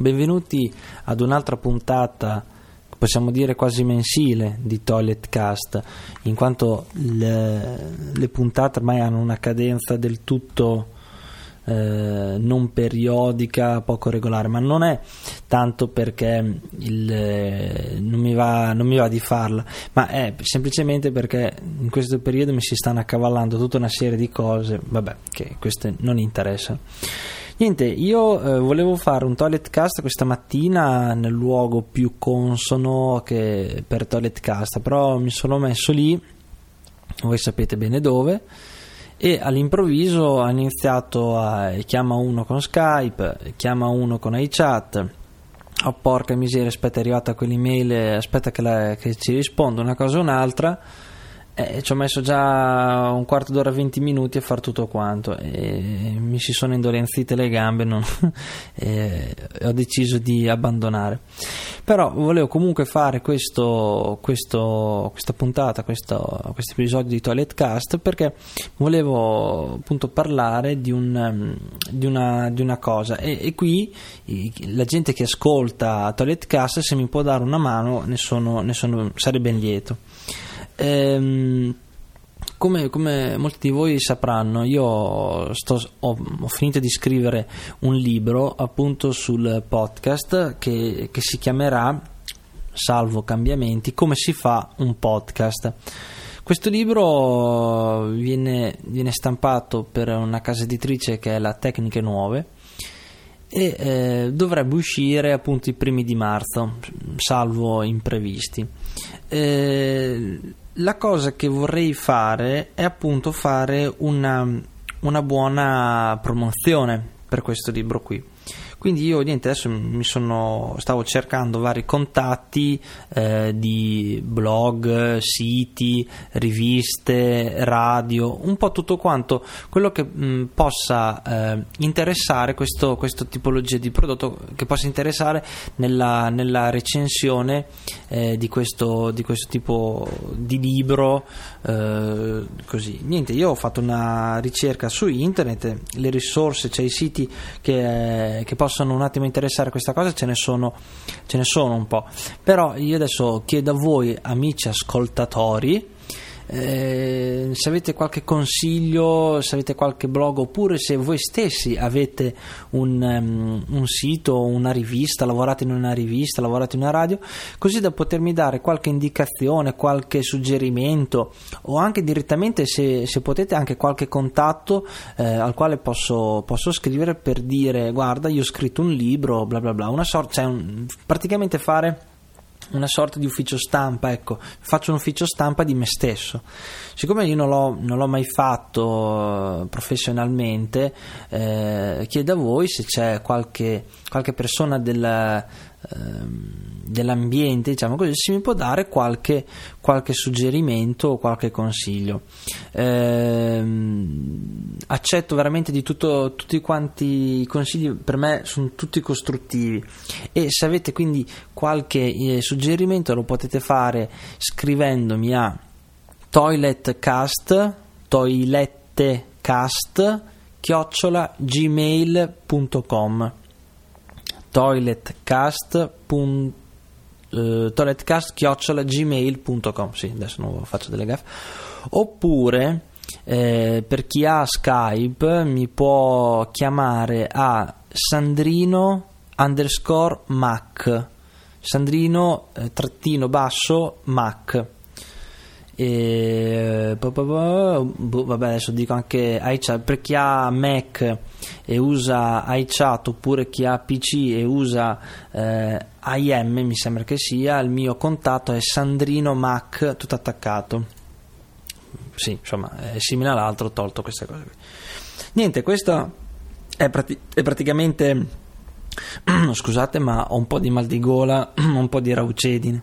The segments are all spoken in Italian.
Benvenuti ad un'altra puntata, possiamo dire quasi mensile, di Toilet Cast, in quanto le, le puntate ormai hanno una cadenza del tutto eh, non periodica, poco regolare, ma non è tanto perché il, eh, non, mi va, non mi va di farla, ma è semplicemente perché in questo periodo mi si stanno accavallando tutta una serie di cose, vabbè, che queste non interessano. Niente, io eh, volevo fare un toilet cast questa mattina nel luogo più consono che per toilet cast, però mi sono messo lì, voi sapete bene dove, e all'improvviso ha iniziato a chiama uno con Skype, chiama uno con iChat. Oh porca miseria, aspetta è arrivata quell'email, aspetta che, la, che ci rispondo una cosa o un'altra eh, ci ho messo già un quarto d'ora, 20 minuti a fare tutto quanto e mi si sono indolenzite le gambe non, e ho deciso di abbandonare. Però volevo comunque fare questo, questo, questa puntata, questo, episodio di Toilet Cast perché volevo appunto parlare di, un, di, una, di una, cosa e, e, qui la gente che ascolta Toilet Cast se mi può dare una mano ne, sono, ne sono, sarei ben lieto. Ehm, come, come, molti di voi sapranno, io sto, ho, ho, finito di scrivere un libro appunto sul podcast che, che si chiamerà Salvo cambiamenti, come si fa un podcast. Questo libro viene, viene, stampato per una casa editrice che è la Tecniche Nuove e eh, dovrebbe uscire appunto i primi di marzo, salvo imprevisti. Eh, la cosa che vorrei fare è appunto fare una, una buona promozione per questo libro qui. Quindi io niente, adesso mi sono, stavo cercando vari contatti eh, di blog, siti, riviste, radio, un po' tutto quanto quello che mh, possa eh, interessare questo, questo tipologia di prodotto, che possa interessare nella, nella recensione eh, di, questo, di, questo, tipo di libro. Eh, così. Niente, io ho fatto una ricerca su internet, le risorse, cioè i siti che, che possono possono un attimo interessare questa cosa ce ne sono, ce ne sono un po'. Però io adesso chiedo a voi, amici ascoltatori, eh, se avete qualche consiglio, se avete qualche blog oppure se voi stessi avete un, um, un sito, una rivista, lavorate in una rivista, lavorate in una radio, così da potermi dare qualche indicazione, qualche suggerimento o anche direttamente se, se potete anche qualche contatto eh, al quale posso, posso, scrivere per dire guarda io ho scritto un libro, bla bla bla, una sorta, cioè un, praticamente fare una sorta di ufficio stampa, ecco, faccio un ufficio stampa di me stesso. Siccome io non l'ho, non l'ho mai fatto eh, professionalmente, eh, chiedo a voi se c'è qualche, qualche persona del, Ehm, dell'ambiente, diciamo così, se mi può dare qualche, qualche suggerimento o qualche consiglio. Eh, accetto veramente di tutto, tutti quanti i consigli, per me sono tutti costruttivi e se avete quindi qualche eh, suggerimento lo potete fare scrivendomi a toiletcast toilettecast chiocciola gmail.com toiletcast. Eh, toiletcast-gmail.com sì, adesso non faccio delle gaffe. Oppure eh, per chi ha Skype mi può chiamare a Sandrino underscore Mac. Sandrino eh, trattino basso Mac e boh, vabbè adesso dico anche iChat. Per chi ha Mac e usa iChat oppure chi ha PC e usa eh, IM mi sembra che sia il mio contatto è Sandrino Mac tutto attaccato. Sì insomma è simile all'altro ho tolto queste cose qui. Niente questo è, prati- è praticamente scusate ma ho un po' di mal di gola un po' di raucedine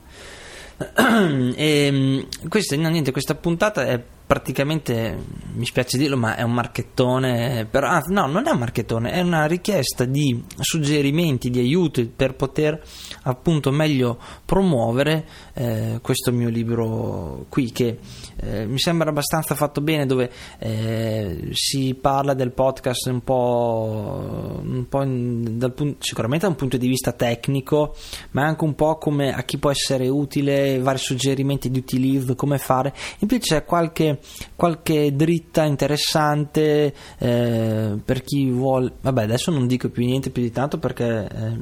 e ehm, questa, no, niente, questa puntata è praticamente mi spiace dirlo, ma è un marchettone. Però, ah, no, non è un marchettone, è una richiesta di suggerimenti, di aiuti per poter appunto meglio promuovere eh, questo mio libro qui, che eh, mi sembra abbastanza fatto bene, dove eh, si parla del podcast un po', un po in, dal, sicuramente da un punto di vista tecnico, ma anche un po' come a chi può essere utile, vari suggerimenti di utilizzo, come fare. In più c'è qualche qualche, dritta interessante eh, per chi vuole. Vabbè, adesso non dico più niente più di tanto perché eh,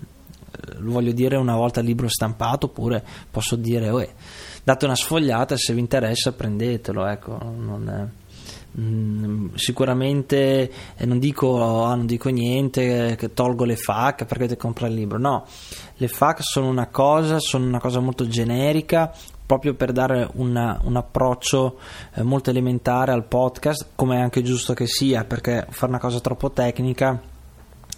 voglio dire una volta il libro stampato, oppure posso dire, oh, date una sfogliata, se vi interessa prendetelo. Ecco, non è. Mm, sicuramente non dico, oh, non dico niente che tolgo le FAC perché dovete comprare il libro no, le FAC sono una cosa sono una cosa molto generica proprio per dare una, un approccio eh, molto elementare al podcast, come è anche giusto che sia, perché fare una cosa troppo tecnica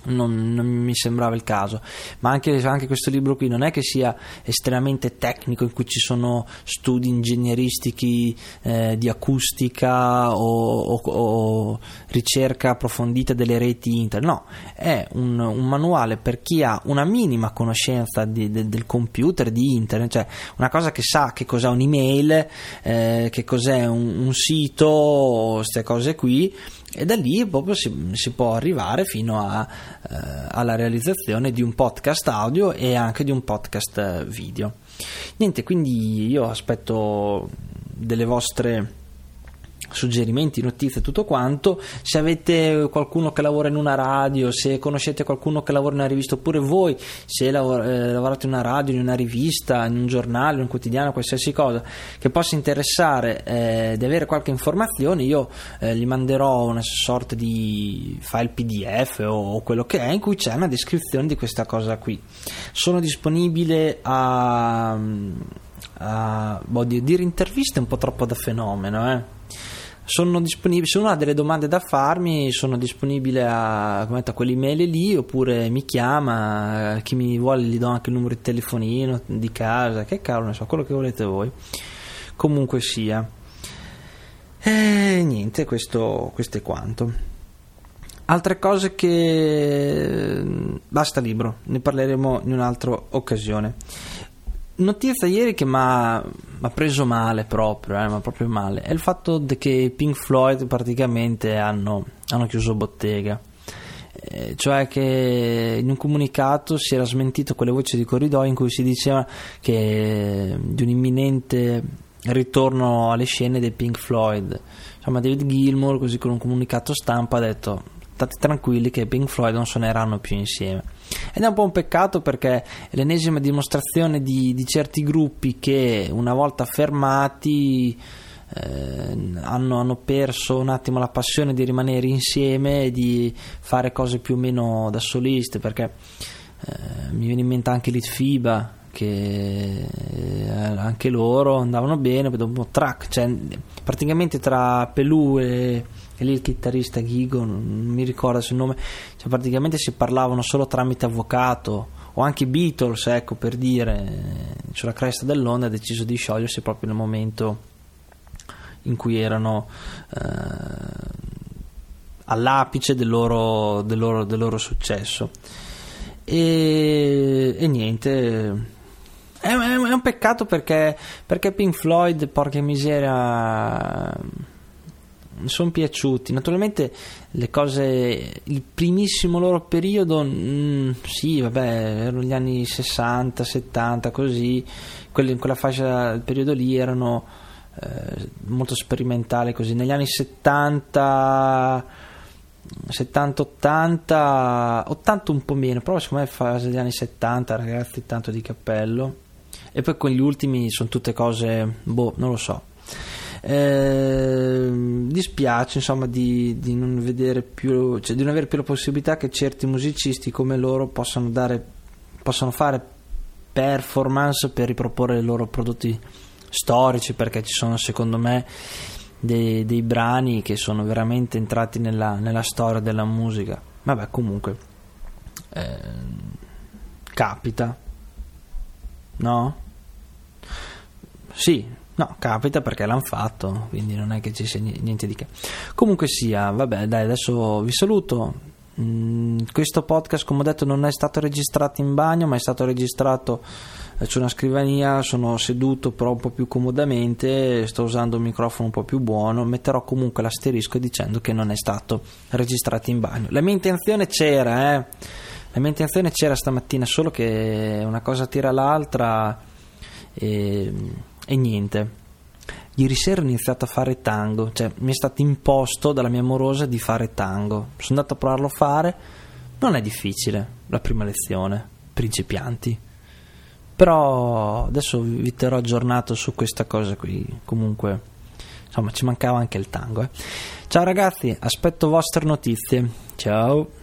non, non, mi sembrava il caso. Ma anche, anche, questo libro qui non è che sia estremamente tecnico, in cui ci sono studi ingegneristici eh, di acustica o, o, o, ricerca approfondita delle reti internet. No, è un, un, manuale per chi ha una minima conoscenza di, de, del computer, di internet, cioè una cosa che sa che cos'è un'email, eh, che cos'è un, un sito, queste cose qui e da lì proprio si, si può arrivare fino a, eh, alla realizzazione di un podcast audio e anche di un podcast video. Niente, quindi io aspetto delle vostre suggerimenti, notizie, tutto quanto. Se avete qualcuno che lavora in una radio, se conoscete qualcuno che lavora in una rivista, oppure voi, se lavor- eh, lavorate in una radio, in una rivista, in un giornale, in un quotidiano, qualsiasi cosa che possa interessare eh, di avere qualche informazione, io eh, gli manderò una sorta di file PDF o, o, quello che è in cui c'è una descrizione di questa cosa qui. Sono disponibile a. a boh, dire interviste un po' troppo da fenomeno, eh sono disponibile, se uno ha delle domande da farmi sono disponibile a, come detto, a quell'email lì oppure mi chiama chi mi vuole gli do anche il numero di telefonino di casa che cavolo ne so quello che volete voi. Comunque sia. E niente questo, questo è quanto. Altre cose che basta libro ne parleremo in un'altra occasione notizia ieri che mi ha preso male proprio, eh, ma proprio male, è il fatto che Pink Floyd praticamente hanno, hanno chiuso bottega. Eh, cioè che in un comunicato si era smentito quelle voci di corridoio in cui si diceva che di un imminente ritorno alle scene dei Pink Floyd. Insomma, David Gilmour, così con un comunicato stampa, ha detto: State tranquilli che Pink Floyd non suoneranno più insieme. Ed è un po' un peccato perché è l'ennesima dimostrazione di, di certi gruppi che una volta fermati eh, hanno, hanno, perso un attimo la passione di rimanere insieme e di fare cose più o meno da soliste perché eh, mi viene in mente anche Litfiba che eh, anche loro andavano bene dopo track cioè, praticamente tra Pelù e e lì il chitarrista Ghigo, non mi ricordo il nome, cioè praticamente si parlavano solo tramite avvocato o anche Beatles, ecco per dire, sulla cresta dell'onda ha deciso di sciogliersi proprio nel momento in cui erano eh, all'apice del loro, del, loro, del loro, successo. E, e niente, è, un peccato perché, perché Pink Floyd, porca miseria mi sono piaciuti. Naturalmente le cose, il primissimo loro periodo, mh, mm, sì, vabbè, erano gli anni 60, 70, così, Quelli, in quella fascia, il periodo lì erano eh, molto sperimentali, così. Negli anni 70, 70, 80, 80 un po' meno, però secondo me è fase degli anni 70, ragazzi, tanto di cappello. E poi con gli ultimi sono tutte cose, boh, non lo so eh, dispiace insomma di, di, non vedere più, cioè di non avere più la possibilità che certi musicisti come loro possano, dare, possano fare performance per riproporre i loro prodotti storici perché ci sono secondo me dei, dei brani che sono veramente entrati nella, nella storia della musica vabbè comunque eh, capita no? sì No, capita perché l'hanno fatto, quindi non è che ci sia niente di che. Comunque sia, vabbè, dai, adesso vi saluto. Mm, questo podcast, come ho detto, non è stato registrato in bagno, ma è stato registrato eh, su una scrivania. Sono seduto però un po' più comodamente, sto usando un microfono un po' più buono. Metterò comunque l'asterisco dicendo che non è stato registrato in bagno. La mia intenzione c'era, eh. La mia intenzione c'era stamattina, solo che una cosa tira l'altra e, e niente. Ieri sera ho iniziato a fare tango, cioè mi è stato imposto dalla mia amorosa di fare tango. Sono andato a provarlo a fare, non è difficile, la prima lezione, principianti. Però adesso vi terrò aggiornato su questa cosa qui. Comunque, insomma, ci mancava anche il tango. Eh. Ciao ragazzi, aspetto vostre notizie. Ciao.